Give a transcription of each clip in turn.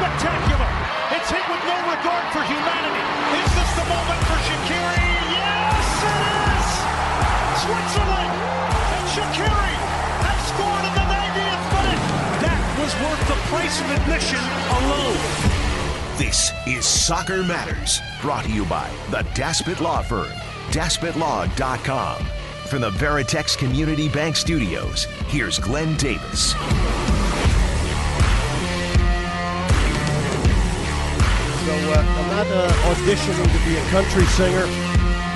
spectacular. It's hit with no regard for humanity. Is this the moment for Shaqiri? Yes, it is. Switzerland and Shaqiri have scored in the 90th minute. That was worth the price of admission alone. This is Soccer Matters, brought to you by the Daspit Law Firm, DaspitLaw.com. From the Veritex Community Bank Studios, here's Glenn Davis. So uh, I'm not uh, auditioning to be a country singer,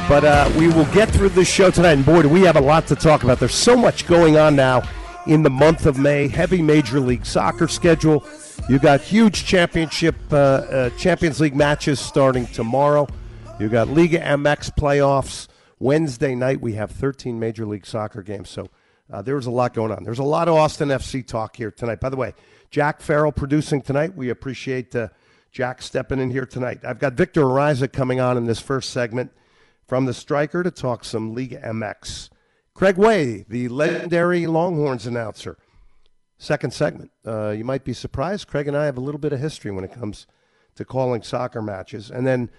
but uh, we will get through this show tonight. And boy, do we have a lot to talk about. There's so much going on now in the month of May. Heavy Major League Soccer schedule. You got huge championship, uh, uh, Champions League matches starting tomorrow. You got Liga MX playoffs. Wednesday night we have 13 Major League Soccer games. So uh, there's a lot going on. There's a lot of Austin FC talk here tonight. By the way, Jack Farrell producing tonight. We appreciate Jack stepping in here tonight. I've got Victor Araiza coming on in this first segment from the striker to talk some Liga MX. Craig Way, the legendary Longhorns announcer. Second segment. Uh, you might be surprised. Craig and I have a little bit of history when it comes to calling soccer matches. And then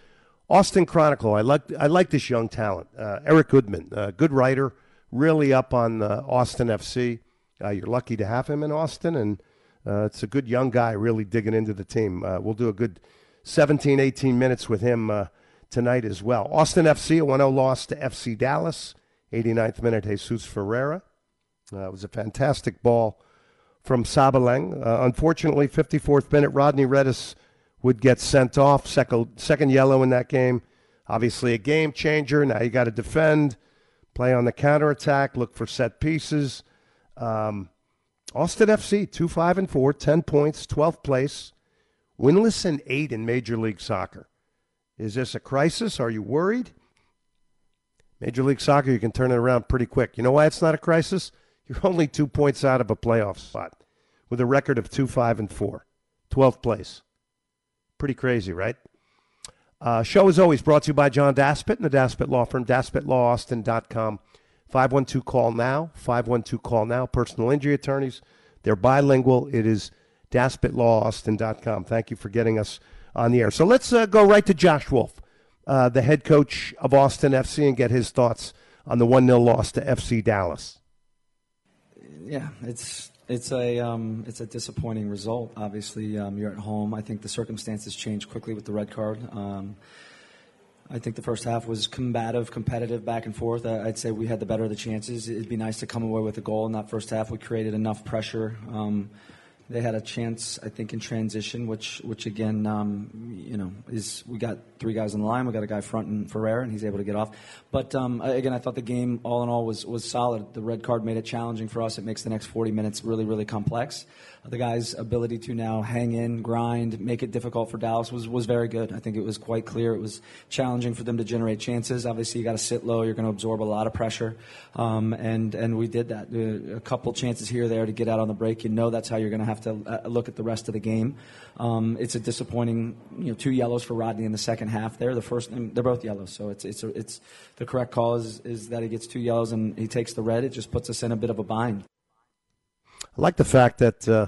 Austin Chronicle. I like I like this young talent. Uh, Eric Goodman, uh, good writer, really up on uh, Austin FC. Uh, you're lucky to have him in Austin, and uh, it's a good young guy really digging into the team. Uh, we'll do a good 17, 18 minutes with him tonight as well. Austin FC, a 1 0 loss to FC Dallas. 89th minute, Jesus Ferreira. it was a fantastic ball from Sabaleng. unfortunately, 54th minute, Rodney Redes would get sent off. Second, second yellow in that game. Obviously, a game changer. Now you got to defend, play on the counterattack, look for set pieces. Um, Austin FC, 2 5 and 4, 10 points, 12th place, winless and 8 in Major League Soccer. Is this a crisis? Are you worried? Major League Soccer, you can turn it around pretty quick. You know why it's not a crisis? You're only two points out of a playoff spot with a record of 2 5 and 4, 12th place. Pretty crazy, right? Uh, show is always brought to you by John Daspit and the Daspit Law Firm, DaspitLawAustin.com. 512 call now, 512 call now. Personal injury attorneys, they're bilingual. It is DaspitLawAustin.com. Thank you for getting us on the air. So let's uh, go right to Josh Wolff, uh, the head coach of Austin FC, and get his thoughts on the 1 0 loss to FC Dallas. Yeah, it's it's a um, it's a disappointing result. Obviously, um, you're at home. I think the circumstances changed quickly with the red card. Um, I think the first half was combative, competitive, back and forth. I'd say we had the better of the chances. It'd be nice to come away with a goal in that first half. We created enough pressure. Um, they had a chance, I think, in transition, which, which again, um, you know, is we got three guys on the line. We got a guy front in Ferrer, and he's able to get off. But um, again, I thought the game, all in all, was was solid. The red card made it challenging for us. It makes the next 40 minutes really, really complex the guy's ability to now hang in, grind, make it difficult for Dallas was, was very good. I think it was quite clear. It was challenging for them to generate chances. Obviously, you got to sit low. You're going to absorb a lot of pressure, um, and and we did that. Uh, a couple chances here there to get out on the break. You know that's how you're going to have to uh, look at the rest of the game. Um, it's a disappointing, you know, two yellows for Rodney in the second half. There, the first, they're both yellows, so it's it's it's the correct call is, is that he gets two yellows and he takes the red. It just puts us in a bit of a bind. I like the fact that uh,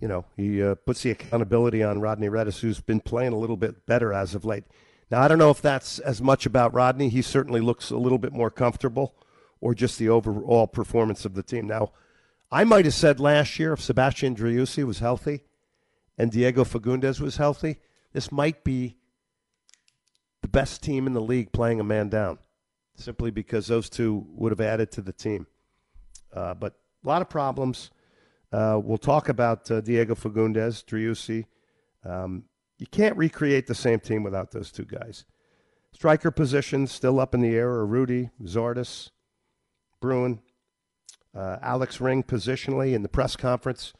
you know he uh, puts the accountability on Rodney Redes, who's been playing a little bit better as of late. Now I don't know if that's as much about Rodney. He certainly looks a little bit more comfortable, or just the overall performance of the team. Now, I might have said last year if Sebastian Driussi was healthy and Diego Fagundez was healthy, this might be the best team in the league playing a man down, simply because those two would have added to the team. Uh, but a lot of problems. Uh, we'll talk about uh, Diego Fagundez, Driussi. Um, you can't recreate the same team without those two guys. Striker positions still up in the air are Rudy, Zardes, Bruin, uh, Alex Ring positionally in the press conference.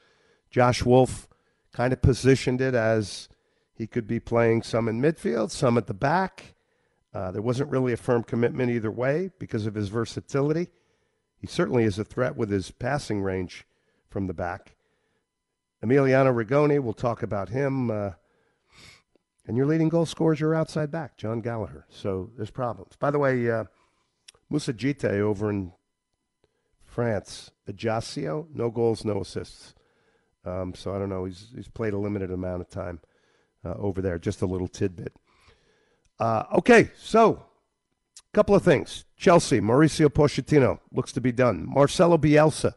Josh Wolff kind of positioned it as he could be playing some in midfield, some at the back. Uh, there wasn't really a firm commitment either way because of his versatility. He certainly is a threat with his passing range from the back. Emiliano Rigoni, we'll talk about him. Uh, and your leading goal scorer is your outside back, John Gallagher. So there's problems. By the way, uh, Moussa Djitté over in France, Ajaccio, no goals, no assists. Um, so I don't know. He's he's played a limited amount of time uh, over there. Just a little tidbit. Uh, okay, so a couple of things. Chelsea, Mauricio Pochettino looks to be done. Marcelo Bielsa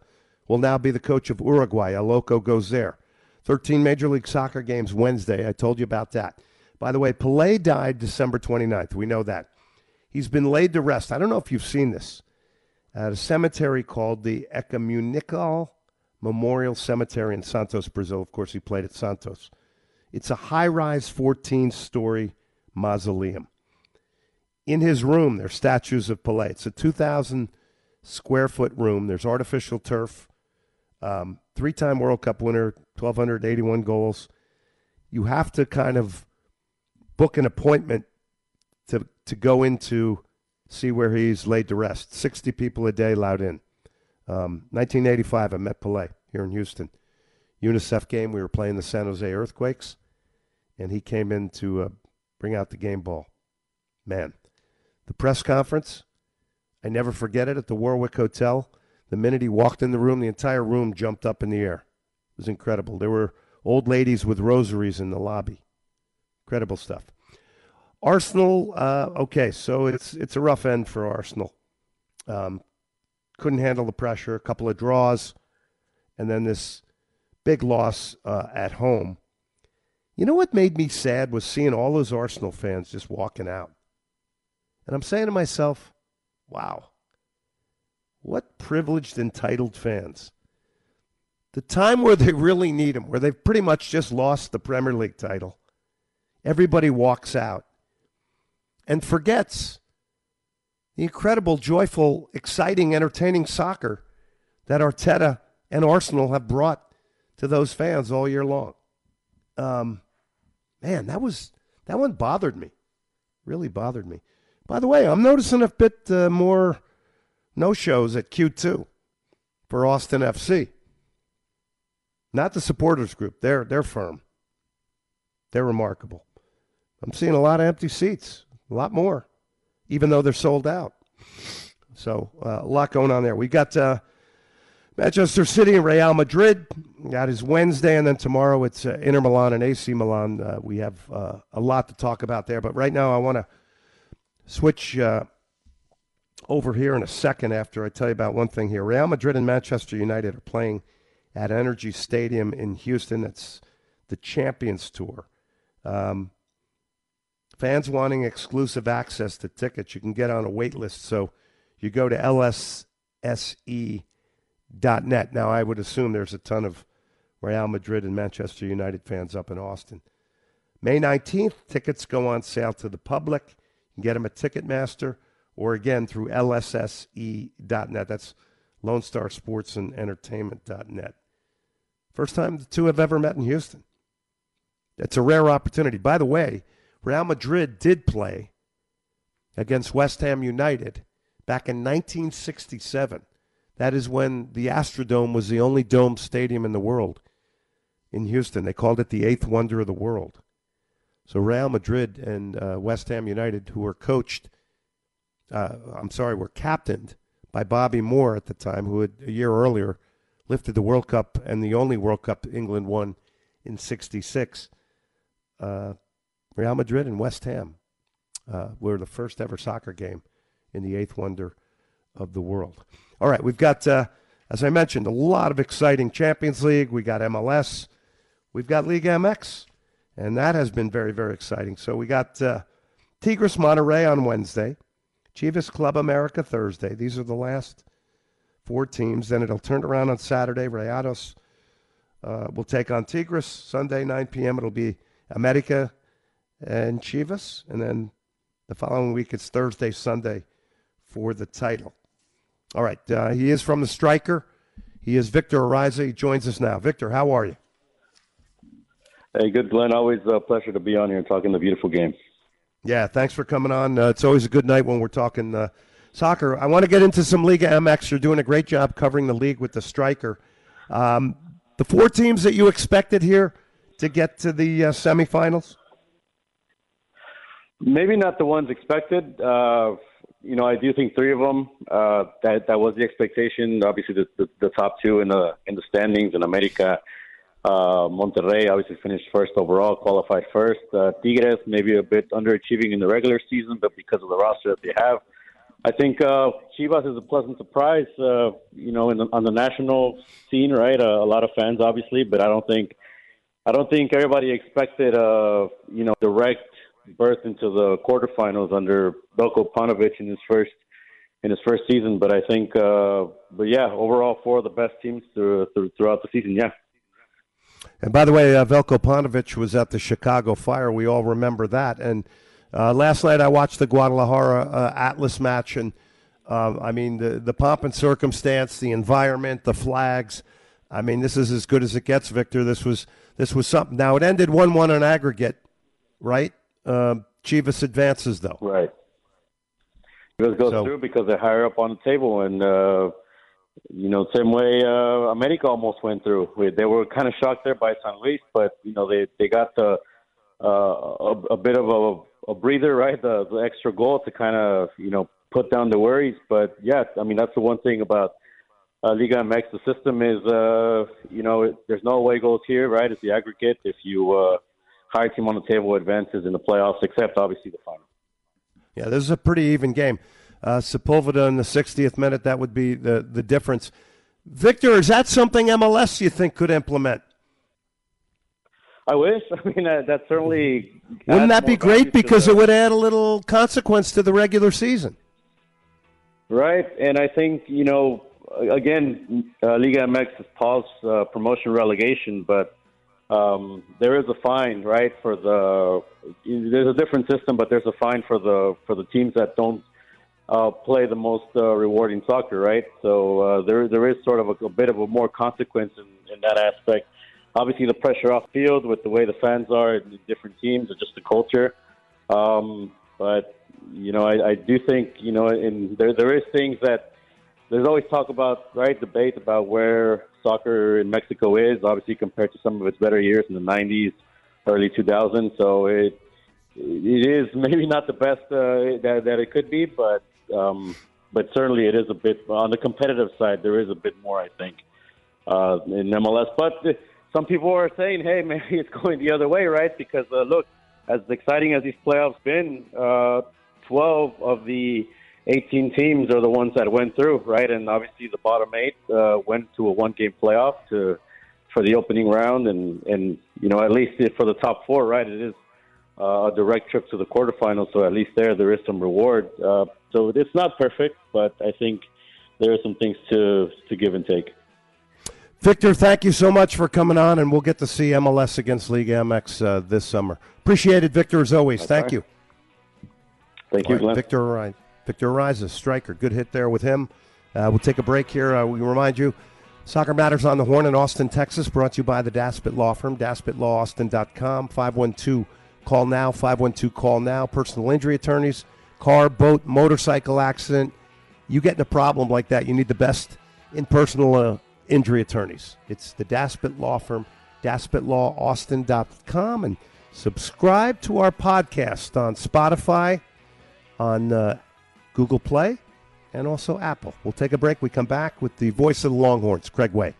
will now be the coach of Uruguay. A loco goes there. 13 Major League Soccer games Wednesday. I told you about that. By the way, Pelé died December 29th. We know that. He's been laid to rest. I don't know if you've seen this at a cemetery called the Ecumenical Memorial Cemetery in Santos, Brazil. Of course, he played at Santos. It's a high rise 14 story mausoleum. In his room, there's statues of Pelé. It's a 2,000 square foot room. There's artificial turf. Um, Three time World Cup winner, 1,281 goals. You have to kind of book an appointment to, to go into see where he's laid to rest. 60 people a day allowed in. Um, 1985, I met Pelé here in Houston. UNICEF game, we were playing the San Jose Earthquakes, and he came in to uh, bring out the game ball. Man, the press conference, I never forget it at the Warwick Hotel. The minute he walked in the room, the entire room jumped up in the air. It was incredible. There were old ladies with rosaries in the lobby. Incredible stuff. Arsenal, uh, okay, so it's it's a rough end for Arsenal. Um, couldn't handle the pressure. A couple of draws, and then this big loss uh, at home. You know what made me sad was seeing all those Arsenal fans just walking out, and I'm saying to myself, "Wow, what privileged, entitled fans." The time where they really need them, where they've pretty much just lost the Premier League title, everybody walks out and forgets the incredible, joyful, exciting, entertaining soccer that Arteta and Arsenal have brought to those fans all year long. Um, man, that was that one bothered me, really bothered me. By the way, I'm noticing a bit uh, more no shows at Q2 for Austin FC. Not the supporters group; they're they're firm. They're remarkable. I'm seeing a lot of empty seats a lot more, even though they're sold out. So uh, a lot going on there. We got uh, Manchester City and Real Madrid. That is Wednesday, and then tomorrow it's uh, Inter Milan and AC Milan. Uh, we have uh, a lot to talk about there. But right now, I want to switch uh, over here in a second after I tell you about one thing here. Real Madrid and Manchester United are playing at Energy Stadium in Houston. It's the Champions Tour. Um, Fans wanting exclusive access to tickets, you can get on a wait list. So you go to lsse.net. Now, I would assume there's a ton of Real Madrid and Manchester United fans up in Austin. May 19th, tickets go on sale to the public. You can get them at Ticketmaster or again through lsse.net. That's Lone Star Sports and Entertainment.net. First time the two have ever met in Houston. It's a rare opportunity. By the way, Real Madrid did play against West Ham United back in 1967. That is when the Astrodome was the only dome stadium in the world in Houston. They called it the eighth wonder of the world. So Real Madrid and uh, West Ham United, who were coached, uh, I'm sorry, we were captained by Bobby Moore at the time, who had a year earlier lifted the World Cup and the only World Cup England won in '66. Uh, Real Madrid and West Ham uh, were the first ever soccer game in the eighth wonder of the world. All right, we've got, uh, as I mentioned, a lot of exciting Champions League. We got MLS. We've got League MX, and that has been very, very exciting. So we got uh, Tigres Monterrey on Wednesday, Chivas Club America Thursday. These are the last four teams. Then it'll turn around on Saturday. Rayados uh, will take on Tigres. Sunday, 9 p.m. It'll be America and Chivas, and then The following week, it's Thursday, Sunday for the title. All right. Uh, he is from the striker. He is Victor Araiza. He joins us now. Victor, how are you? Hey, good, Glenn. Always a pleasure to be on here and talking the beautiful game. Yeah, thanks for coming on. Uh, it's always a good night when we're talking uh, soccer. I want to get into some Liga MX. You're doing a great job covering the league with the striker. Um, the four teams that you expected here to get to the uh, semifinals? Maybe not the ones expected. Uh, you know, I do think three of them uh, that that was the expectation. Obviously, the, the, the top two in the in the standings in America. Uh, Monterrey obviously finished first overall, qualified first. Uh, Tigres maybe a bit underachieving in the regular season, but because of the roster that they have, I think uh, Chivas is a pleasant surprise. Uh, you know, in the, on the national scene, right? Uh, a lot of fans, obviously, but I don't think I don't think everybody expected, uh, you know, direct berth into the quarterfinals under Velko Paunovic in his first in his first season. But I think, uh, but yeah, overall, four of the best teams through, through, throughout the season. Yeah. And by the way, uh, Velko Paunovic was at the Chicago Fire. We all remember that. And uh, last night I watched the Guadalajara uh, Atlas match, and uh, I mean the the pomp and circumstance, the environment, the flags. I mean, this is as good as it gets, Victor. This was this was something. Now it ended one-one on aggregate, right? Um, Chivas advances though. Right. Chivas goes so, through because they're higher up on the table, and uh, you know, same way uh, America almost went through. They were kind of shocked there by San Luis, but you know they they got the uh, a, a bit of a, a breather, right? The, the extra goal to kind of you know put down the worries. But yes, I mean that's the one thing about uh, Liga MX. The system is uh, you know it, there's no away goals here, right? It's the aggregate. If you uh, higher team on the table advances in the playoffs, except obviously the final. Yeah, this is a pretty even game uh, Sepulveda in the 60th minute. That would be the, the difference. Victor, is that something MLS you think could implement? I wish. I mean, uh, that certainly. Wouldn't that be great? Because it would add a little consequence to the regular season. Right. And I think, you know, again, uh, Liga MX has paused uh, promotion relegation, but um, there is a fine, right, for the. There's a different system, but there's a fine for the for the teams that don't uh, play the most uh, rewarding soccer, right? So uh, there there is sort of a, a bit of a more consequence in, in that aspect. Obviously, the pressure off field with the way the fans are in different teams, or just the culture. Um, but you know, I, I do think you know, and there there is things that there's always talk about, right? Debate about where soccer in Mexico is, obviously compared to some of its better years in the '90s, early 2000s. So it it is maybe not the best uh, that, that it could be, but um, but certainly it is a bit on the competitive side. There is a bit more, I think, uh, in MLS. But some people are saying, "Hey, maybe it's going the other way, right?" Because uh, look, as exciting as these playoffs been, uh, 12 of the 18 teams are the ones that went through, right? And obviously, the bottom eight uh, went to a one-game playoff to for the opening round, and and you know at least for the top four, right? It is uh, a direct trip to the quarterfinals. So at least there, there is some reward. Uh, so it's not perfect, but I think there are some things to to give and take. Victor, thank you so much for coming on, and we'll get to see MLS against League MX uh, this summer. Appreciate it, Victor, as always. That's thank you. Thank you, Glenn. Victor Ryan. Victor Araiza, striker. Good hit there with him. Uh, we'll take a break here. Uh, we remind you, Soccer Matters on the Horn in Austin, Texas, brought to you by the Daspit Law Firm, daspitlawaustin.com, 512- Call now, 512 Call Now. Personal injury attorneys, car, boat, motorcycle accident. You get in a problem like that, you need the best in personal uh, injury attorneys. It's the Daspit Law Firm, daspitlawaustin.com. And subscribe to our podcast on Spotify, on uh, Google Play, and also Apple. We'll take a break. We come back with the voice of the Longhorns, Craig Way.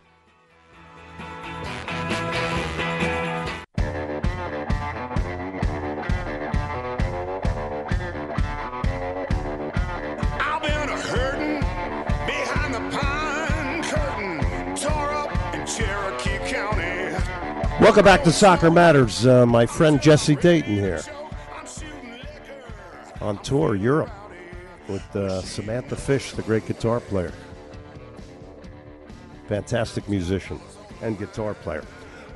Welcome back to Soccer Matters. Uh, my friend Jesse Dayton here on tour Europe with uh, Samantha Fish, the great guitar player. Fantastic musician and guitar player.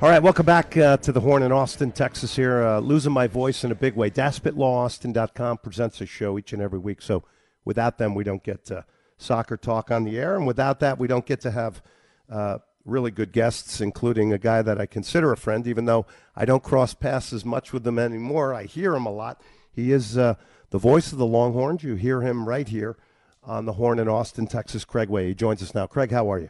All right, welcome back uh, to the Horn in Austin, Texas. Here, uh, losing my voice in a big way. DaspitLawAustin.com presents a show each and every week. So, without them, we don't get uh, soccer talk on the air, and without that, we don't get to have uh, really good guests, including a guy that I consider a friend, even though I don't cross paths as much with him anymore. I hear him a lot. He is uh, the voice of the Longhorns. You hear him right here on the Horn in Austin, Texas. Craig Way. He joins us now. Craig, how are you?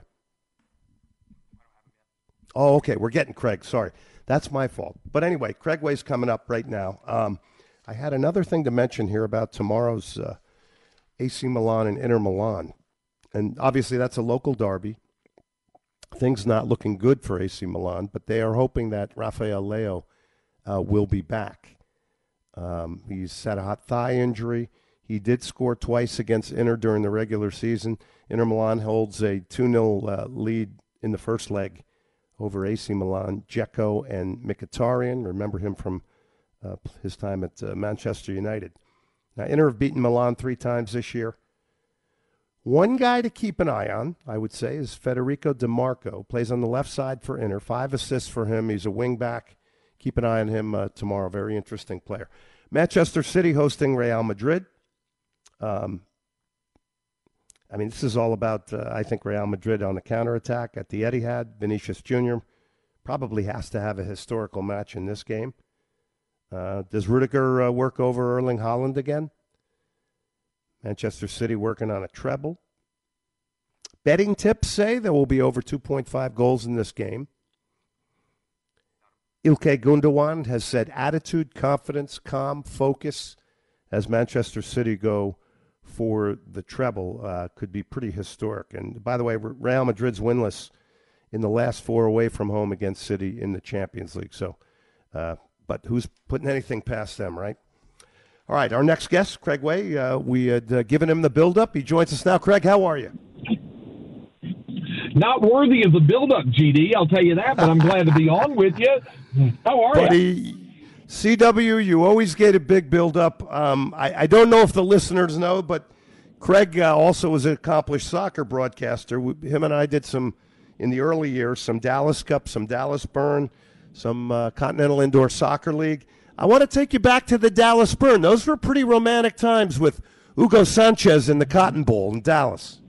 Oh, okay. We're getting Craig. Sorry. That's my fault. But anyway, Craig Way's coming up right now. Um, I had another thing to mention here about tomorrow's uh, AC Milan and Inter Milan. And obviously, that's a local derby. Things not looking good for AC Milan, but they are hoping that Rafael Leao uh, will be back. Um, he's had a hot thigh injury. He did score twice against Inter during the regular season. Inter Milan holds a 2 0 uh, lead in the first leg over AC Milan. Dzeko and Mkhitaryan, remember him from uh, his time at uh, Manchester United. Now, Inter have beaten Milan three times this year. One guy to keep an eye on, I would say, is Federico Di Marco. Plays on the left side for Inter. Five assists for him. He's a wing back. Keep an eye on him uh, tomorrow. Very interesting player. Manchester City hosting Real Madrid. Um, I mean, this is all about, uh, I think, Real Madrid on the counterattack at the Etihad. Vinicius Jr. probably has to have a historical match in this game. Uh, does Rudiger uh, work over Erling Haaland again? Manchester City working on a treble. Betting tips say there will be over 2.5 goals in this game. Ilkay Gundogan has said attitude, confidence, calm, focus as Manchester City go for the treble uh, could be pretty historic. And by the way, Real Madrid's winless in the last four away from home against City in the Champions League. So, uh, but who's putting anything past them, right? All right, our next guest, Craig Way. Uh, we had uh, given him the build-up. He joins us now. Craig, how are you? Not worthy of the build-up, GD. I'll tell you that. But I'm glad to be on with you. How are Buddy, you? CW, you always get a big build-up. Um, I, I, don't know if the listeners know, but Craig uh, also was an accomplished soccer broadcaster. We, him and I did some in the early years, some Dallas Cup, some Dallas Burn, some uh, Continental Indoor Soccer League. I want to take you back to the Dallas Burn. Those were pretty romantic times with Hugo Sanchez in the Cotton Bowl in Dallas.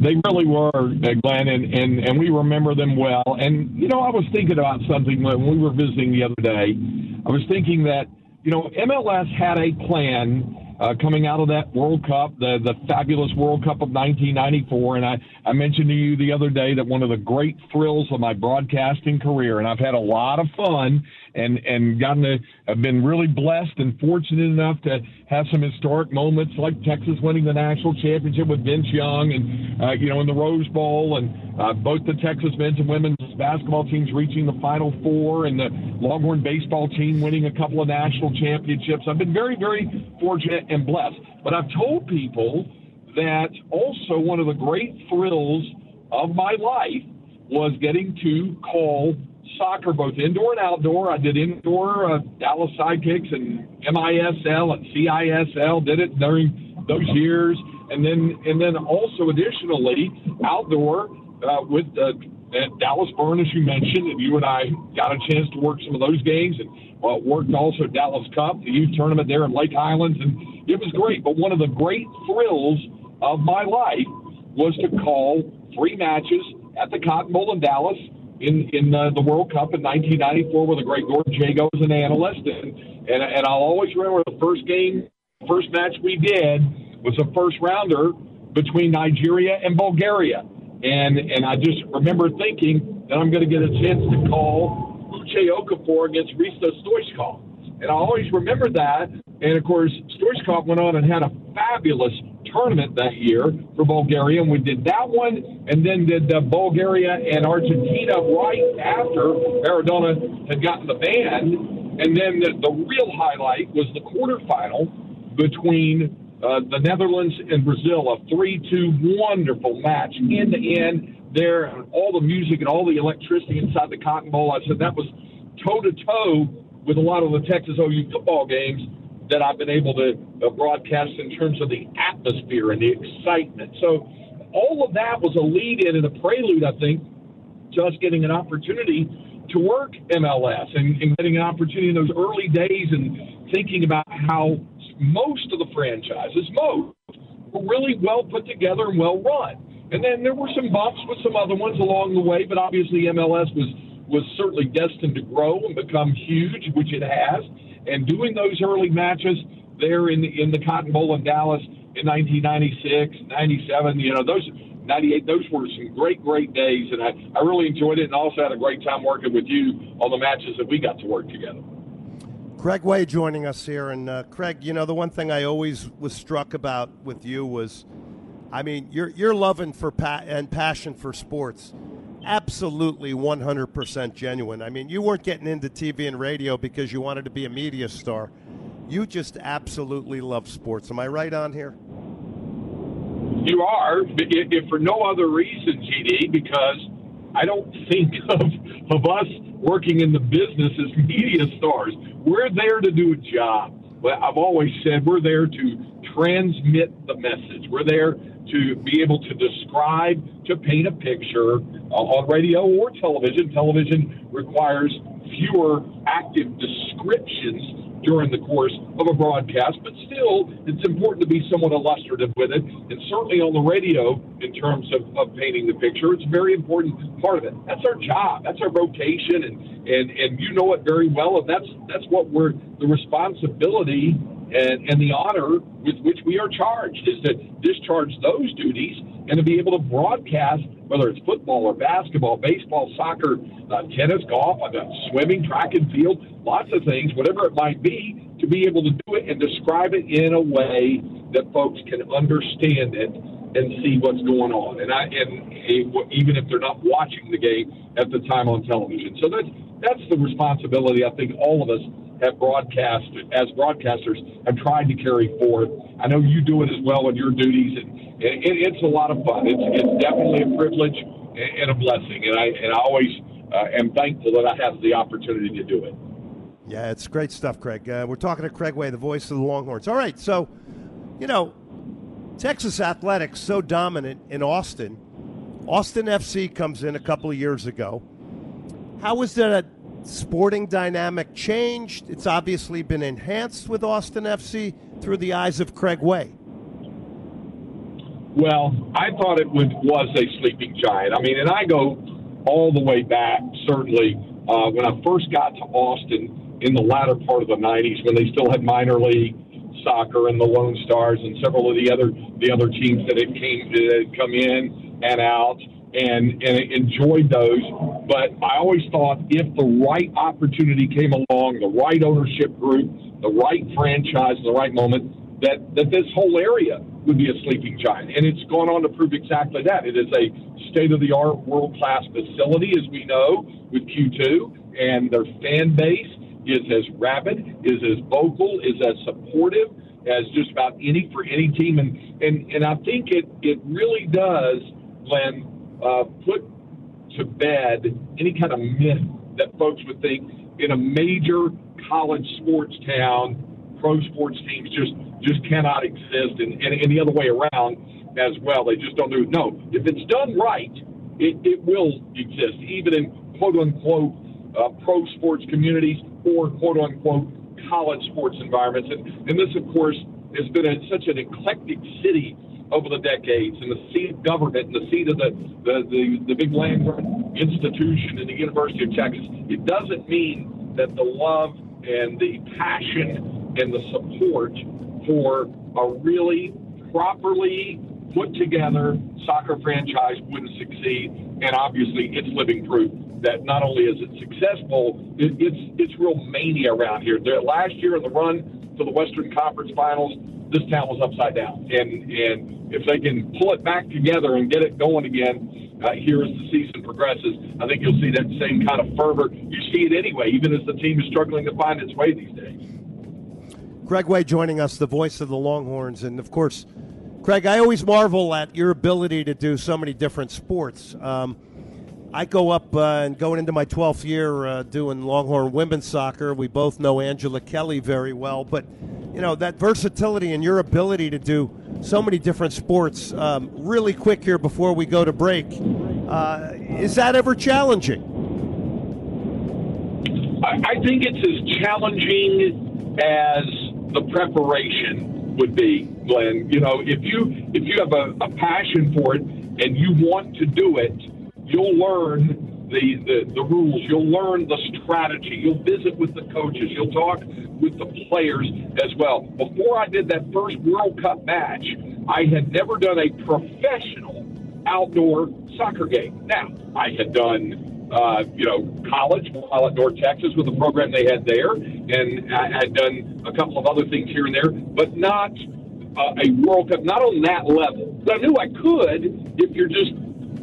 They really were, uh, Glenn, and, and, and we remember them well. And, you know, I was thinking about something when we were visiting the other day. I was thinking that, you know, MLS had a plan uh, coming out of that World Cup, the, the fabulous World Cup of 1994. And I, I mentioned to you the other day that one of the great thrills of my broadcasting career, and I've had a lot of fun and and gotten to have been really blessed and fortunate enough to have some historic moments like Texas winning the national championship with Vince Young and uh, you know in the Rose Bowl and uh, both the Texas men's and women's basketball teams reaching the Final Four and the Longhorn baseball team winning a couple of national championships. I've been very very fortunate and blessed. But I've told people that also one of the great thrills of my life was getting to call soccer, both indoor and outdoor. I did indoor uh, Dallas Sidekicks and MISL and CISL. Did it during those years, and then and then also additionally outdoor uh, with uh, Dallas Burn, as you mentioned, and you and I got a chance to work some of those games, and well, worked also Dallas Cup, the youth tournament there in Lake Highlands, and it was great. But one of the great thrills of my life was to call three matches at the Cotton Bowl in Dallas in in uh, the World Cup in 1994 with a great Gordon Jago as an analyst, and, and and I'll always remember the first game, first match we did was a first rounder between Nigeria and Bulgaria, and and I just remember thinking that I'm going to get a chance to call Uche Okafor against Hristo Stoichkov, and I always remember that. And of course, Stoichkov went on and had a fabulous tournament that year for Bulgaria, and we did that one, and then did uh, Bulgaria and Argentina right after Maradona had gotten the ban, and then the, the real highlight was the quarterfinal between uh, the Netherlands and Brazil, a three-two wonderful match, end to end. There, all the music and all the electricity inside the Cotton Bowl. I said that was toe to toe with a lot of the Texas OU football games that I've been able to broadcast in terms of the atmosphere and the excitement. So all of that was a lead in and a prelude, I think, to us getting an opportunity to work MLS and, and getting an opportunity in those early days and thinking about how most of the franchises, most, were really well put together and well run. And then there were some bumps with some other ones along the way, but obviously MLS was was certainly destined to grow and become huge, which it has. And doing those early matches there in the, in the Cotton Bowl in Dallas in 1996, 97, you know, those 98, those were some great, great days. And I, I really enjoyed it and also had a great time working with you on the matches that we got to work together. Craig Way joining us here. And uh, Craig, you know, the one thing I always was struck about with you was, I mean, your, your loving for pa- and passion for sports absolutely 100% genuine. I mean, you weren't getting into TV and radio because you wanted to be a media star. You just absolutely love sports. Am I right on here? You are, if for no other reason, GD, because I don't think of, of us working in the business as media stars. We're there to do a job. I've always said we're there to transmit the message. We're there to be able to describe, to paint a picture uh, on radio or television. Television requires fewer active descriptions during the course of a broadcast, but still, it's important to be somewhat illustrative with it. And certainly on the radio, in terms of, of painting the picture, it's a very important part of it. That's our job. That's our vocation, and and and you know it very well. And that's that's what we're the responsibility and, and the honor with which we are charged is to discharge those duties and to be able to broadcast, whether it's football or basketball, baseball, soccer, uh, tennis, golf, uh, swimming, track and field, lots of things, whatever it might be, to be able to do it and describe it in a way that folks can understand it and see what's going on. And I and even if they're not watching the game at the time on television, so that's that's the responsibility I think all of us have broadcast as broadcasters have tried to carry forth. I know you do it as well in your duties, and, and it, it's a lot of fun. It's, it's definitely a privilege and a blessing, and I and I always uh, am thankful that I have the opportunity to do it. Yeah, it's great stuff, Craig. Uh, we're talking to Craig Way, the voice of the Longhorns. All right, so you know, Texas athletics so dominant in Austin. Austin FC comes in a couple of years ago. How has that sporting dynamic changed? It's obviously been enhanced with Austin FC through the eyes of Craig Way. Well, I thought it was, was a sleeping giant. I mean, and I go all the way back, certainly, uh, when I first got to Austin in the latter part of the 90s when they still had minor league soccer and the Lone Stars and several of the other the other teams that had came that had come in and out and and enjoyed those. But I always thought if the right opportunity came along, the right ownership group, the right franchise, the right moment, that that this whole area would be a sleeping giant. And it's gone on to prove exactly that. It is a state of the art, world class facility, as we know, with Q2, and their fan base is as rabid, is as vocal, is as supportive as just about any for any team. And and, and I think it it really does, Glenn, uh, put to bed any kind of myth that folks would think in a major college sports town, pro sports teams just just cannot exist, and, and, and the other way around as well. They just don't do it. No, if it's done right, it, it will exist, even in quote unquote uh, pro sports communities or quote unquote college sports environments. And, and this, of course, has been a, such an eclectic city over the decades and the seat of government and the seat of the, the, the, the big land institution in the University of Texas, it doesn't mean that the love and the passion and the support for a really properly put together soccer franchise wouldn't succeed. And obviously, it's living proof that not only is it successful, it, it's it's real mania around here. There, last year in the run to the Western Conference Finals, this town was upside down. And and if they can pull it back together and get it going again uh, here as the season progresses, I think you'll see that same kind of fervor. You see it anyway, even as the team is struggling to find its way these days. Greg Way joining us, the voice of the Longhorns, and of course, Craig, I always marvel at your ability to do so many different sports. Um, I go up uh, and going into my 12th year uh, doing Longhorn women's soccer. We both know Angela Kelly very well, but you know that versatility and your ability to do so many different sports. Um, really quick here before we go to break, uh, is that ever challenging? I think it's as challenging as the preparation would be, Glenn. You know, if you if you have a, a passion for it and you want to do it, you'll learn the, the, the rules. You'll learn the strategy. You'll visit with the coaches. You'll talk with the players as well. Before I did that first World Cup match, I had never done a professional outdoor soccer game. Now, I had done, uh, you know, college while at North Texas with the program they had there, and I had done a couple of other things here and there, but not a World Cup, not on that level. But I knew I could if you're just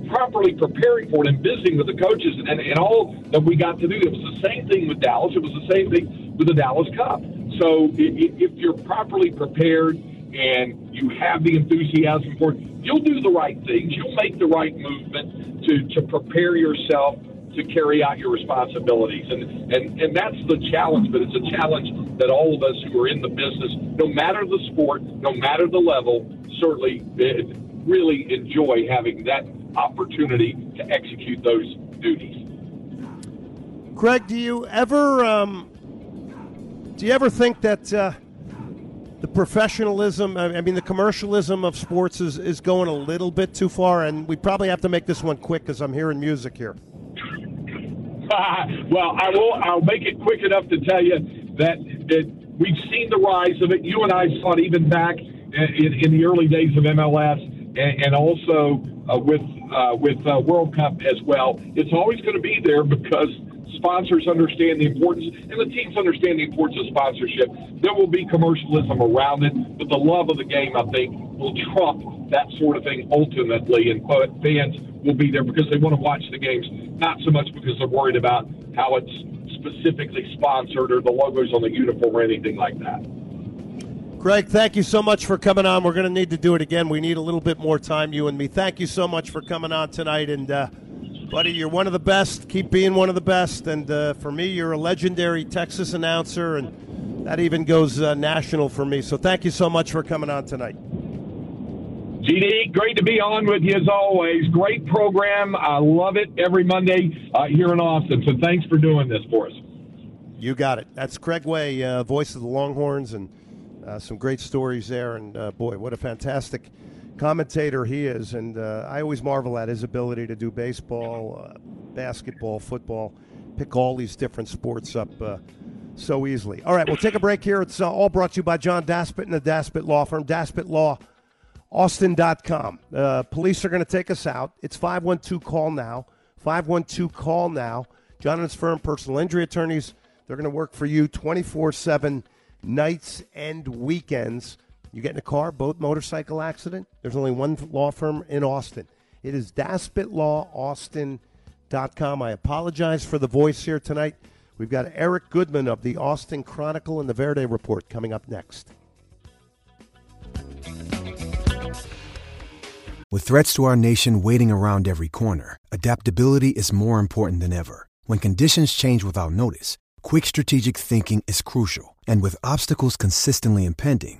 properly preparing for it and visiting with the coaches and, and all that we got to do. It was the same thing with Dallas. It was the same thing with the Dallas Cup. So if you're properly prepared and you have the enthusiasm for it, you'll do the right things. You'll make the right movement to, to prepare yourself to carry out your responsibilities. And, and, and that's the challenge, but it's a challenge that all of us who are in the business, no matter the sport, no matter the level, certainly eh, really enjoy having that opportunity to execute those duties. Greg, do you ever um, do you ever think that uh, the professionalism, I mean, the commercialism of sports is, is going a little bit too far? And we probably have to make this one quick because I'm hearing music here. well, I will. I'll make it quick enough to tell you that, that we've seen the rise of it. You and I saw it even back in, in the early days of MLS, and, and also uh, with uh, with uh, World Cup as well. It's always going to be there because sponsors understand the importance, and the teams understand the importance of sponsorship. There will be commercialism around it, but the love of the game, I think, will trump that sort of thing ultimately, and fans will be there because they want to watch the games, not so much because they're worried about how it's specifically sponsored or the logos on the uniform or anything like that. Greg, thank you so much for coming on. We're going to need to do it again. We need a little bit more time, you and me. Thank you so much for coming on tonight. And, uh, buddy, you're one of the best. Keep being one of the best. And uh, for me, you're a legendary Texas announcer, and that even goes uh, national for me. So thank you so much for coming on tonight. GD, great to be on with you as always. Great program. I love it every Monday uh, here in Austin. So thanks for doing this for us. You got it. That's Craig Way, uh, voice of the Longhorns, and uh, some great stories there, and uh, boy, what a fantastic commentator he is. And uh, I always marvel at his ability to do baseball, uh, basketball, football, pick all these different sports up uh, so easily. All right, we'll take a break here. It's uh, all brought to you by John Daspit and the Daspit Law Firm, Daspit Law. Austin.com. Uh, police are going to take us out. It's 512 call now. 512 call now. John and his firm, personal injury attorneys, they're going to work for you 24 7 nights and weekends. You get in a car, boat, motorcycle accident. There's only one law firm in Austin. It is DaspitLawAustin.com. I apologize for the voice here tonight. We've got Eric Goodman of the Austin Chronicle and the Verde Report coming up next. With threats to our nation waiting around every corner, adaptability is more important than ever. When conditions change without notice, quick strategic thinking is crucial. And with obstacles consistently impending,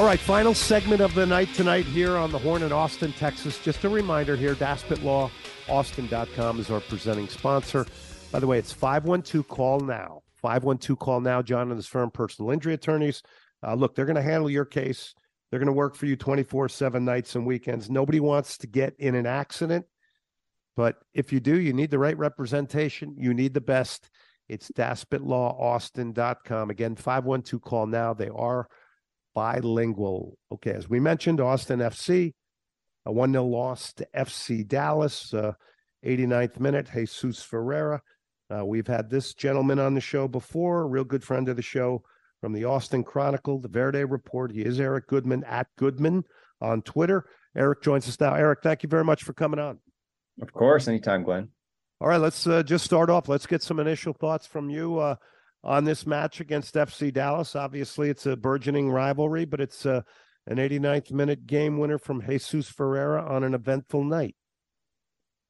All right, final segment of the night tonight here on the Horn in Austin, Texas. Just a reminder here DaspitLawAustin.com is our presenting sponsor. By the way, it's 512 call now. 512 call now. John and his firm, personal injury attorneys. Uh, look, they're going to handle your case. They're going to work for you 24 7 nights and weekends. Nobody wants to get in an accident. But if you do, you need the right representation. You need the best. It's DaspitLawAustin.com. Again, 512 call now. They are bilingual. Okay, as we mentioned, Austin FC, a 1 0 loss to FC Dallas, uh, 89th minute, Jesus Ferreira. Uh, we've had this gentleman on the show before, a real good friend of the show from the Austin Chronicle, the Verde Report. He is Eric Goodman at Goodman on Twitter. Eric joins us now. Eric, thank you very much for coming on. Of course, anytime, Glenn. All right, let's uh, just start off. Let's get some initial thoughts from you. Uh, on this match against FC Dallas. Obviously, it's a burgeoning rivalry, but it's a, an 89th minute game winner from Jesus Ferreira on an eventful night.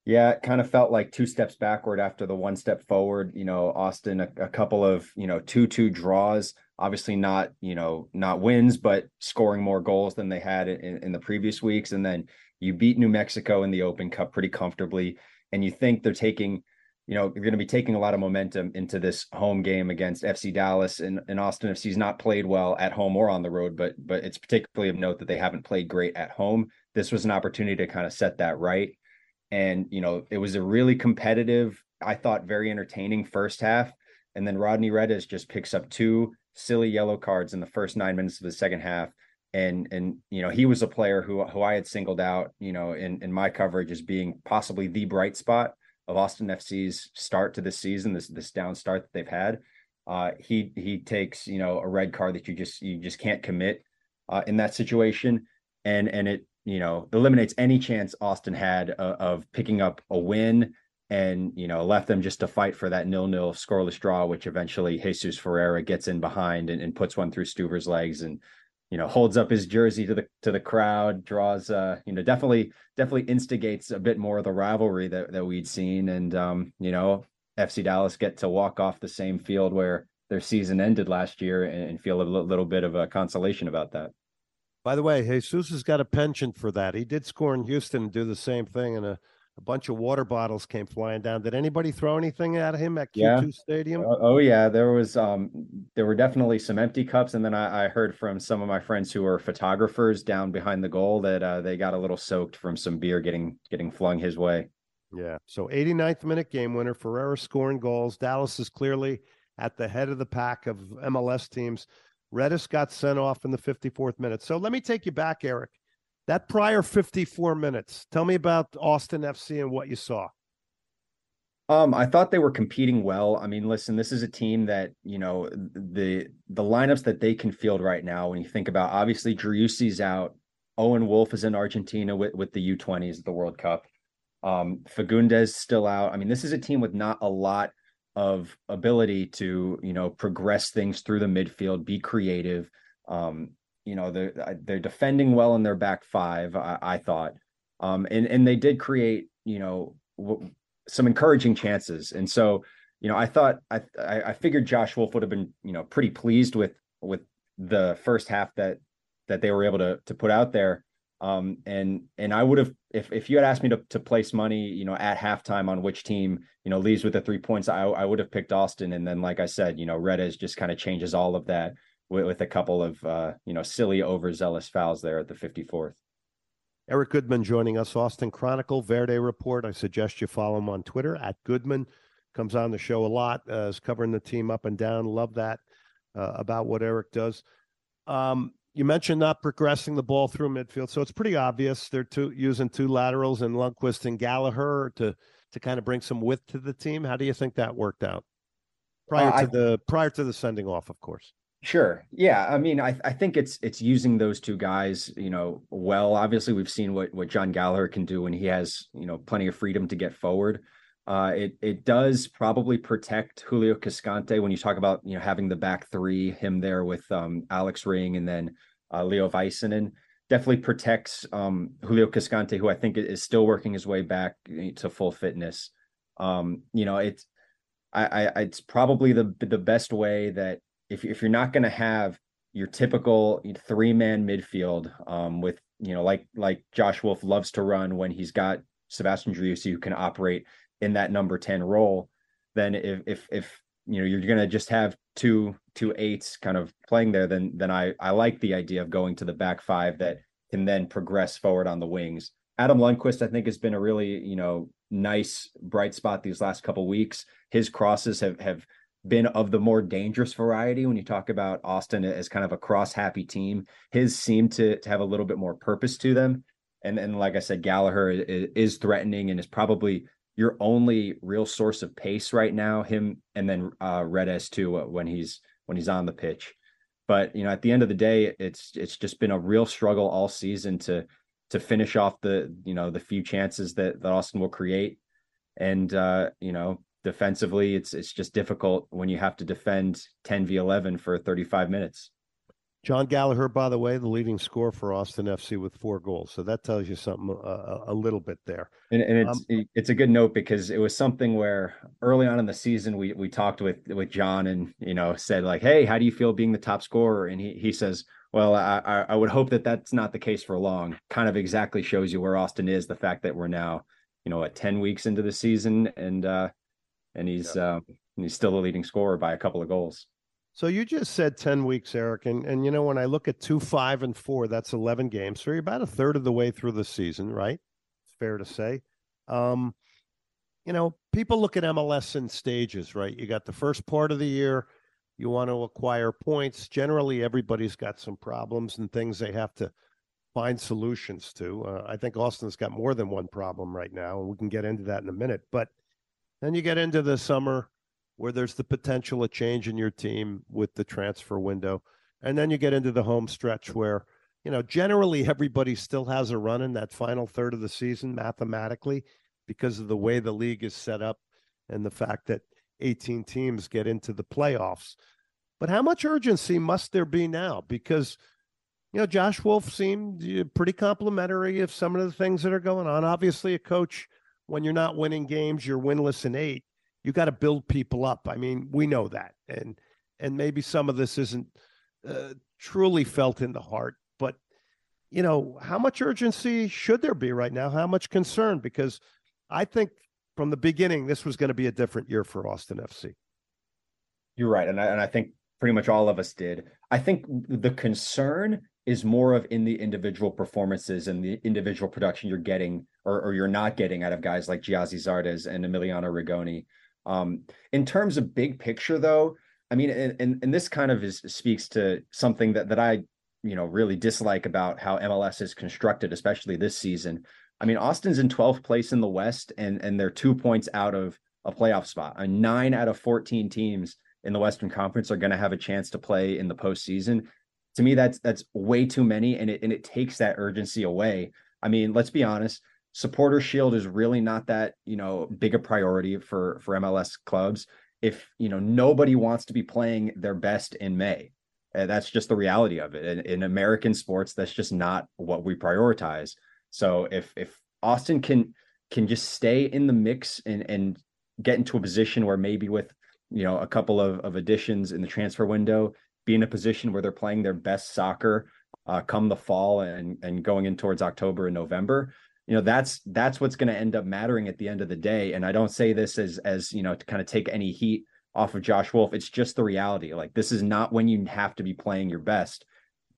Yeah, it kind of felt like two steps backward after the one step forward. You know, Austin, a, a couple of, you know, 2 2 draws, obviously not, you know, not wins, but scoring more goals than they had in, in the previous weeks. And then you beat New Mexico in the Open Cup pretty comfortably. And you think they're taking, you know, you're going to be taking a lot of momentum into this home game against FC Dallas and, and Austin FC's not played well at home or on the road, but but it's particularly of note that they haven't played great at home. This was an opportunity to kind of set that right and, you know, it was a really competitive, I thought very entertaining first half. And then Rodney Redes just picks up two silly yellow cards in the first nine minutes of the second half. And and you know, he was a player who who I had singled out, you know, in, in my coverage as being possibly the bright spot of Austin FC's start to this season, this this down start that they've had. Uh, he he takes you know a red card that you just you just can't commit uh, in that situation, and and it you know, eliminates any chance Austin had of, of picking up a win and, you know, left them just to fight for that nil-nil scoreless draw, which eventually Jesus Ferreira gets in behind and, and puts one through Stuver's legs and, you know, holds up his jersey to the to the crowd, draws uh, you know, definitely definitely instigates a bit more of the rivalry that, that we'd seen. And um, you know, FC Dallas get to walk off the same field where their season ended last year and, and feel a little, little bit of a consolation about that. By the way, Jesus has got a penchant for that. He did score in Houston and do the same thing, in a, a bunch of water bottles came flying down. Did anybody throw anything at him at Q2 yeah. Stadium? Oh, oh, yeah, there was um there were definitely some empty cups, and then I, I heard from some of my friends who are photographers down behind the goal that uh, they got a little soaked from some beer getting getting flung his way. Yeah. So 89th minute game winner, Ferreira scoring goals. Dallas is clearly at the head of the pack of MLS teams. Redes got sent off in the 54th minute. So let me take you back, Eric. That prior 54 minutes, tell me about Austin FC and what you saw. Um, I thought they were competing well. I mean, listen, this is a team that you know the the lineups that they can field right now. When you think about, obviously, Driussi's out. Owen Wolff is in Argentina with with the U20s at the World Cup. Um, Fagundez still out. I mean, this is a team with not a lot of ability to you know progress things through the midfield, be creative. Um, you know they're they're defending well in their back five. I, I thought, um, and and they did create you know w- some encouraging chances. And so you know I thought I I figured Josh Wolff would have been you know pretty pleased with with the first half that that they were able to to put out there. Um, and and I would have if if you had asked me to to place money, you know, at halftime on which team you know leaves with the three points, I I would have picked Austin. And then, like I said, you know, Redes just kind of changes all of that with, with a couple of uh, you know silly overzealous fouls there at the 54th. Eric Goodman joining us, Austin Chronicle, Verde Report. I suggest you follow him on Twitter at Goodman. Comes on the show a lot, uh, is covering the team up and down. Love that uh, about what Eric does. Um, you mentioned not progressing the ball through midfield, so it's pretty obvious they're two, using two laterals and Lundqvist and Gallagher to to kind of bring some width to the team. How do you think that worked out prior uh, to I, the prior to the sending off, of course? Sure. Yeah. I mean, I, I think it's it's using those two guys, you know, well. Obviously, we've seen what what Jon Gallagher can do when he has, you know, plenty of freedom to get forward. Uh, it it does probably protect Julio Cascante when you talk about you know having the back three, him there with um, Alex Ring and then uh, Leo Väisänen. Definitely protects um, Julio Cascante, who I think is still working his way back eh, to full fitness. Um, you know, it's I, I it's probably the the best way that if if you're not going to have your typical three man midfield um, with you know like like Josh Wolff loves to run when he's got Sebastian Driussi who can operate in that number 10 role, then if if if you know you're going to just have two two eights kind of playing there, then then I I like the idea of going to the back five that can then progress forward on the wings. Adam Lundqvist, I think, has been a really you know nice bright spot these last couple weeks. His crosses have have been of the more dangerous variety when you talk about Austin as kind of a cross happy team. His seem to, to have a little bit more purpose to them. And and like I said, Gallagher is, is threatening and is probably your only real source of pace right now. Him and then uh, Redes too uh, when he's when he's on the pitch. But you know, at the end of the day, it's it's just been a real struggle all season to to finish off the you know the few chances that that Austin will create, and uh, you know defensively, it's it's just difficult when you have to defend ten v eleven for thirty five minutes. Jon Gallagher, by the way, the leading scorer for Austin FC with four goals. So that tells you something uh, a little bit there. And, and it's um, it's a good note because it was something where early on in the season we we talked with with John and you know said like, hey, how do you feel being the top scorer? And he he says, well, I I would hope that that's not the case for long. Kind of exactly shows you where Austin is. The fact that we're now you know at ten weeks into the season and uh and he's yeah. uh, and he's still the leading scorer by a couple of goals. So you just said 10 weeks, Eric. And, and you know, when I look at two, five, and four, that's 11 games. So you're about a third of the way through the season, right? It's fair to say. Um, you know, people look at MLS in stages, right? You got the first part of the year, you want to acquire points. Generally, everybody's got some problems and things they have to find solutions to. Uh, I think Austin's got more than one problem right now, and we can get into that in a minute. But then you get into the summer where there's the potential of change in your team with the transfer window. And then you get into the home stretch where, you know, generally everybody still has a run in that final third of the season mathematically because of the way the league is set up and the fact that 18 teams get into the playoffs. But how much urgency must there be now? Because, you know, Josh Wolff seemed uh, pretty complimentary of some of the things that are going on. Obviously, a coach, when you're not winning games, you're winless in eight you got to build people up. I mean, we know that, and and maybe some of this isn't uh, truly felt in the heart, but you know, how much urgency should there be right now? How much concern? Because I think from the beginning this was going to be a different year for Austin FC. You're right, and I, and I think pretty much all of us did. I think the concern is more of in the individual performances and the individual production you're getting or, or you're not getting out of guys like Gyasi Zardes and Emiliano Rigoni. Um, in terms of big picture, though, I mean, and, and, and this kind of is speaks to something that that I you know really dislike about how MLS is constructed, especially this season. I mean, Austin's in 12th place in the West, and and they're two points out of a playoff spot. A nine out of 14 teams in the Western Conference are going to have a chance to play in the postseason. To me, that's that's way too many, and it and it takes that urgency away. I mean, let's be honest supporter shield is really not that you know big a priority for for MLS clubs. If you know nobody wants to be playing their best in May uh, that's just the reality of it. In, in American sports that's just not what we prioritize. So if if Austin can can just stay in the mix and and get into a position where maybe with you know a couple of, of additions in the transfer window be in a position where they're playing their best soccer uh, come the fall and and going in towards October and November. You know that's that's what's going to end up mattering at the end of the day. And i don't say this as as you know to kind of take any heat off of josh Wolff. it's just the reality. Like this is not when you have to be playing your best.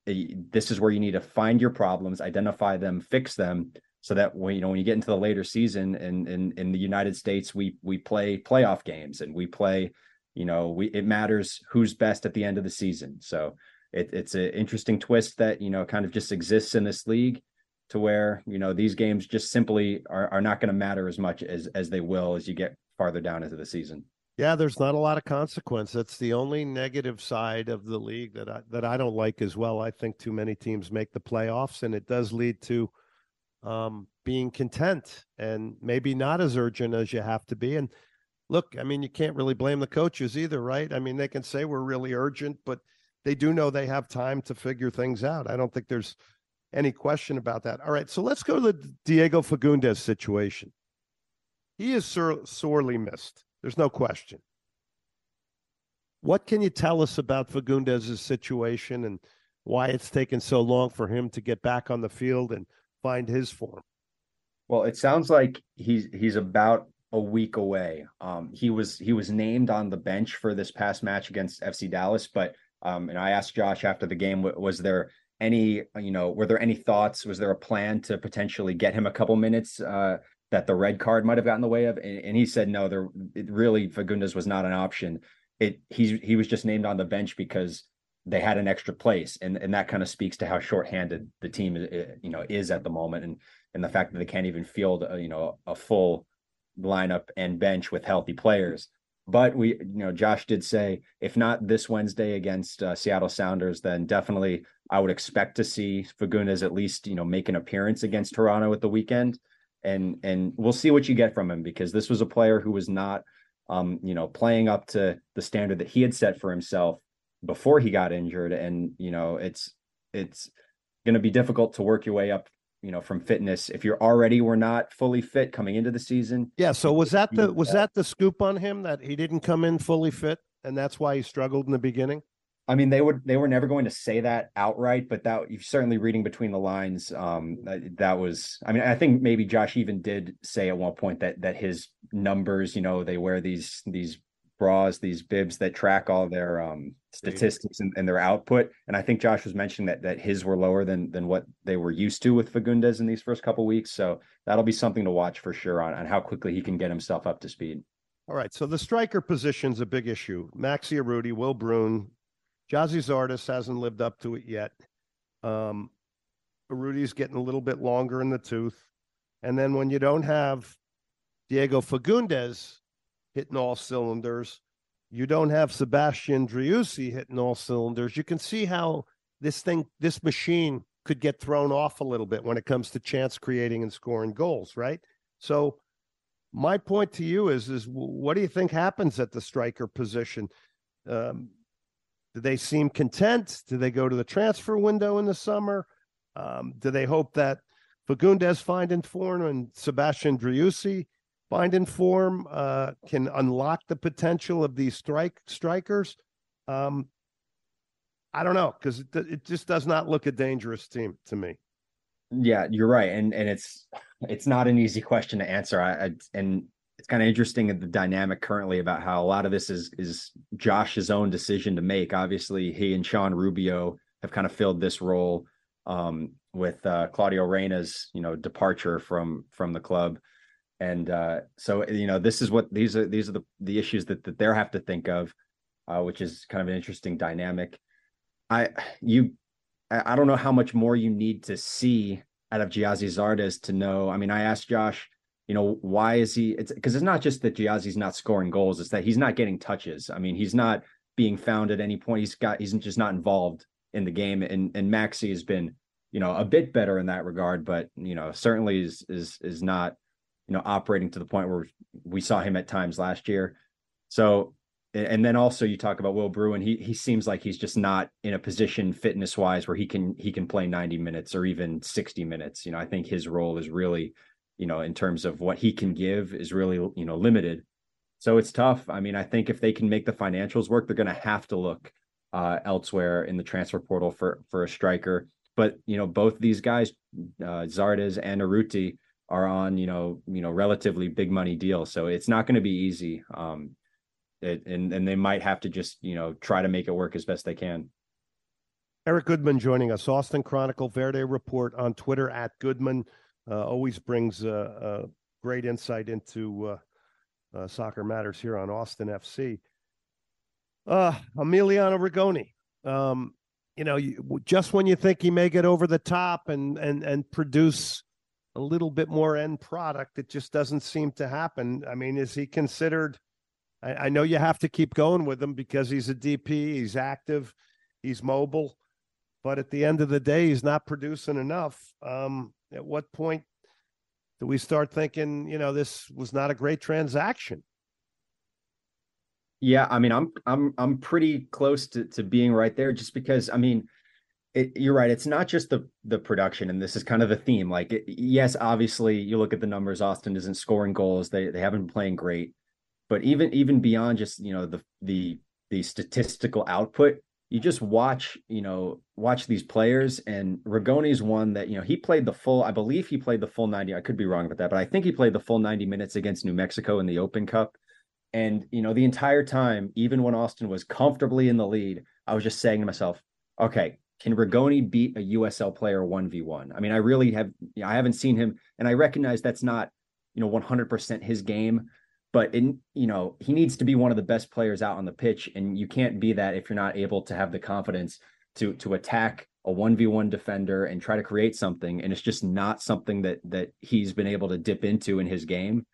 This is where you need to find your problems identify them fix them so that when you know when you get into the later season and in in the united states we we play playoff games and we play you know we it matters who's best at the end of the season so it, it's an interesting twist that you know kind of just exists in this league to where you know these games just simply are, are not going to matter as much as as they will as you get farther down into the season. Yeah, there's not a lot of consequence. That's the only negative side of the league that I that I don't like as well. I think too many teams make the playoffs, and it does lead to um, being content and maybe not as urgent as you have to be. And look, I mean, you can't really blame the coaches either, right? I mean, they can say we're really urgent, but they do know they have time to figure things out. I don't think there's any question about that. All right, so let's go to the Diego Fagundez situation. He is sor- sorely missed. There's no question. What can you tell us about Fagundez's situation and why it's taken so long for him to get back on the field and find his form? Well, it sounds like he's he's about a week away. Um, he was he was named on the bench for this past match against FC Dallas, but um, and I asked Josh after the game, was there any you know were there any thoughts was there a plan to potentially get him a couple minutes uh, that the red card might have gotten in the way of and, and he said no there really Fagundez was not an option it he he was just named on the bench because they had an extra place and and that kind of speaks to how shorthanded the team uh, you know is at the moment and and the fact that they can't even field you know a full lineup and bench with healthy players but we you know Josh did say if not this Wednesday against uh, Seattle Sounders then definitely I would expect to see Fagundez at least, you know, make an appearance against Toronto at the weekend. And and we'll see what you get from him because this was a player who was not um, you know, playing up to the standard that he had set for himself before he got injured, and you know it's it's going to be difficult to work your way up you know from fitness if you're already were not fully fit coming into the season yeah so was that the was that the scoop on him that he didn't come in fully fit and that's why he struggled in the beginning? I mean they would they were never going to say that outright but that you're certainly reading between the lines um that, that was i mean i think maybe josh even did say at one point that that his numbers you know they wear these these bras, these bibs that track all their um, statistics and, and, their output. And I think Josh was mentioning that that his were lower than than what they were used to with Fagundez in these first couple weeks. So that'll be something to watch for sure on, on how quickly he can get himself up to speed. All right. So the striker position's a big issue. Maxi Urruti, Will Bruin, Gyasi Zardes hasn't lived up to it yet. Um, Urruti's getting a little bit longer in the tooth. And then when you don't have Diego Fagundez hitting all cylinders. You don't have Sebastian Driussi hitting all cylinders. You can see how this thing, this machine could get thrown off a little bit when it comes to chance creating and scoring goals, right? So my point to you is is what do you think happens at the striker position? Um, do they seem content? Do they go to the transfer window in the summer? Um, do they hope that Fagundez find in form and Sebastian Driussi find in form uh, can unlock the potential of these strike strikers. Um, I don't know because it, it just does not look a dangerous team to me. Yeah, you're right, and and it's it's not an easy question to answer. I, I and it's kind of interesting the dynamic currently about how a lot of this is is Josh's own decision to make. Obviously, he and Sean Rubio have kind of filled this role um, with uh, Claudio Reyna's you know departure from from the club and uh, so you know this is what these are these are the the issues that that they have to think of uh, which is kind of an interesting dynamic. I you i don't know how much more you need to see out of Gyasi Zardes to know i mean i asked josh you know why is he it's because it's not just that Gyasi's not scoring goals it's that he's not getting touches. I mean he's not being found at any point he's got he's just not involved in the game. And and maxi has been you know a bit better in that regard but you know certainly is is is not you know, operating to the point where we saw him at times last year. So, and then also you talk about Will Bruin. He he seems like he's just not in a position fitness wise where he can he can play 90 minutes or even 60 minutes. You know, I think his role is really, you know, in terms of what he can give is really, you know, limited. So it's tough. I mean, I think if they can make the financials work, they're going to have to look uh, elsewhere in the transfer portal for for a striker. But you know, both these guys, uh, Zardes and Urruti, are on you know you know relatively big money deals. So it's not going to be easy um it, and and they might have to just you know try to make it work as best they can. Eric goodman joining us austin chronicle verde report on twitter at goodman uh, always brings uh, great insight into uh, uh, soccer matters here on austin fc uh emiliano rigoni um you know you, just when you think he may get over the top and and and produce a little bit more end product. It just doesn't seem to happen. I mean, is he considered? I, I, know you have to keep going with him because he's a DP, he's active, he's mobile, but at the end of the day, he's not producing enough. Um, at what point do we start thinking, you know, this was not a great transaction? Yeah, I mean, I'm I'm I'm pretty close to to being right there, just because I mean it, you're right. It's not just the the production, and this is kind of the theme. Like, it, yes, obviously, you look at the numbers. Austin isn't scoring goals. They they haven't been playing great, but even even beyond just you know the the the statistical output, you just watch you know watch these players. And Rigoni's one that you know he played the full. I believe he played the full ninety. I could be wrong about that, but I think he played the full ninety minutes against New Mexico in the Open Cup. And you know the entire time, even when Austin was comfortably in the lead, I was just saying to myself, okay, can Rigoni beat a USL player 1v1? I mean, I really have, I haven't seen him, and I recognize that's not, you know, 100% his game, but in, you know, he needs to be one of the best players out on the pitch. And you can't be that if you're not able to have the confidence to, to attack a 1v1 defender and try to create something. And it's just not something that, that he's been able to dip into in his game.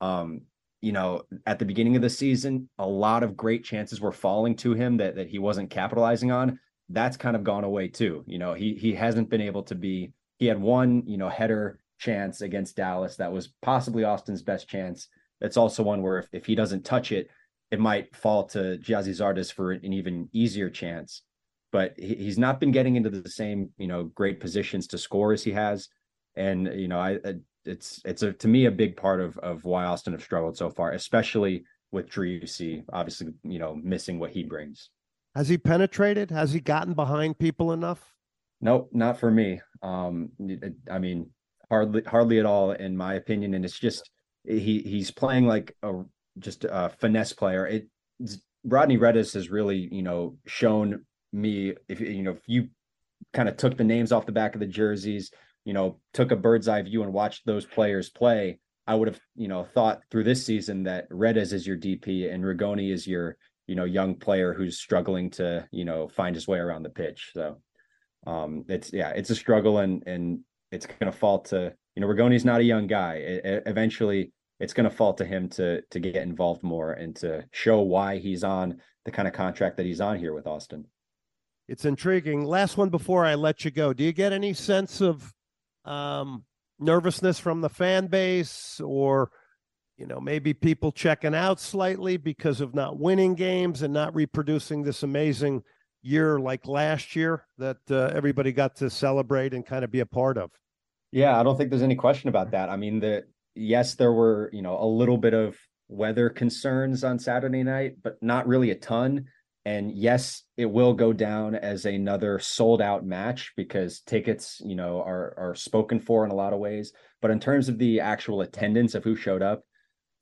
Um, you know, at the beginning of the season, a lot of great chances were falling to him that, that he wasn't capitalizing on that's kind of gone away too. You know, he he hasn't been able to be. He had one, you know, header chance against Dallas that was possibly Austin's best chance. That's also one where if, if he doesn't touch it, it might fall to Gyasi Zardes for an even easier chance. But he, he's not been getting into the same, you know, great positions to score as he has. And, you know, I, it's, it's a, to me, a big part of, of why Austin have struggled so far, especially with Driussi, obviously, you know, missing what he brings. Has he penetrated? Has he gotten behind people enough? Nope, not for me. Um, I mean, hardly, hardly at all, in my opinion. And it's just he he's playing like a just a finesse player. It Rodney Redes has really, you know, shown me if you know if you kind of took the names off the back of the jerseys, you know, took a bird's eye view and watched those players play, I would have, you know, thought through this season that Redes is your DP and Rigoni is your, you know, young player who's struggling to, you know, find his way around the pitch. So um it's yeah, it's a struggle and and it's going to fall to, you know, Rigoni's not a young guy. It, it, eventually it's going to fall to him to to get involved more and to show why he's on the kind of contract that he's on here with Austin. It's intriguing. Last one before I let you go. Do you get any sense of um, nervousness from the fan base, or you know maybe people checking out slightly because of not winning games and not reproducing this amazing year like last year that uh, everybody got to celebrate and kind of be a part of? Yeah, I don't think there's any question about that. I mean, the yes, there were, you know, a little bit of weather concerns on Saturday night, but not really a ton. And yes, it will go down as another sold out match because tickets, you know, are are spoken for in a lot of ways. But in terms of the actual attendance of who showed up,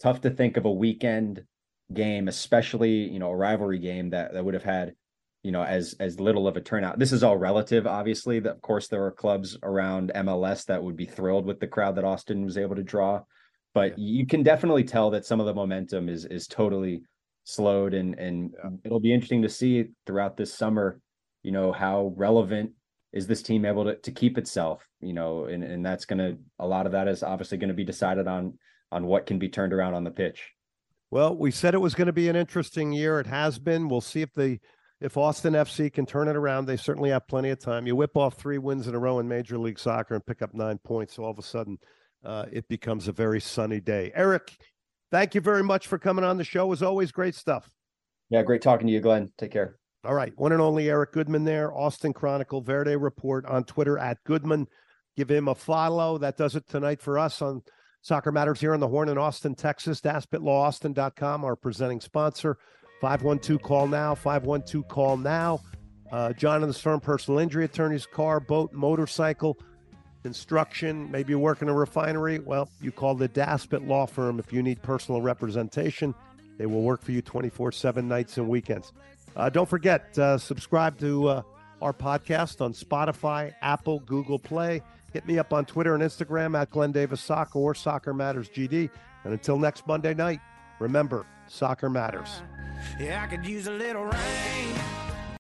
tough to think of a weekend game, especially, you know, a rivalry game that, that would have had, you know, as as little of a turnout. This is all relative, obviously. That of course there are clubs around MLS that would be thrilled with the crowd that Austin was able to draw. But you can definitely tell that some of the momentum is is totally slowed and and yeah. it'll be interesting to see throughout this summer you know how relevant is this team able to, to keep itself you know and and that's going to a lot of that is obviously going to be decided on on what can be turned around on the pitch well we said it was going to be an interesting year it has been we'll see if the if austin fc can turn it around they certainly have plenty of time you whip off three wins in a row in major league soccer and pick up nine points so all of a sudden uh, it becomes a very sunny day eric Thank you very much for coming on the show. As always, great stuff. Yeah, great talking to you, Glenn. Take care. All right. One and only Eric Goodman there, Austin Chronicle, Verde Report on Twitter at Goodman. Give him a follow. That does it tonight for us on Soccer Matters here on the Horn in Austin, Texas. DaspitLawAustin.com, our presenting sponsor. 512 call now, 512 call now. Uh, John and the Storm personal injury attorneys, car, boat, motorcycle construction, maybe you work in a refinery. Well, you call the Daspit Law Firm if you need personal representation. They will work for you 24 7 nights and weekends. Uh, don't forget, uh, subscribe to uh, our podcast on Spotify, Apple, Google Play. Hit me up on Twitter and Instagram at Glenn Davis Soccer or Soccer Matters GD. And until next Monday night, remember, soccer matters. Yeah, I could use a little rain.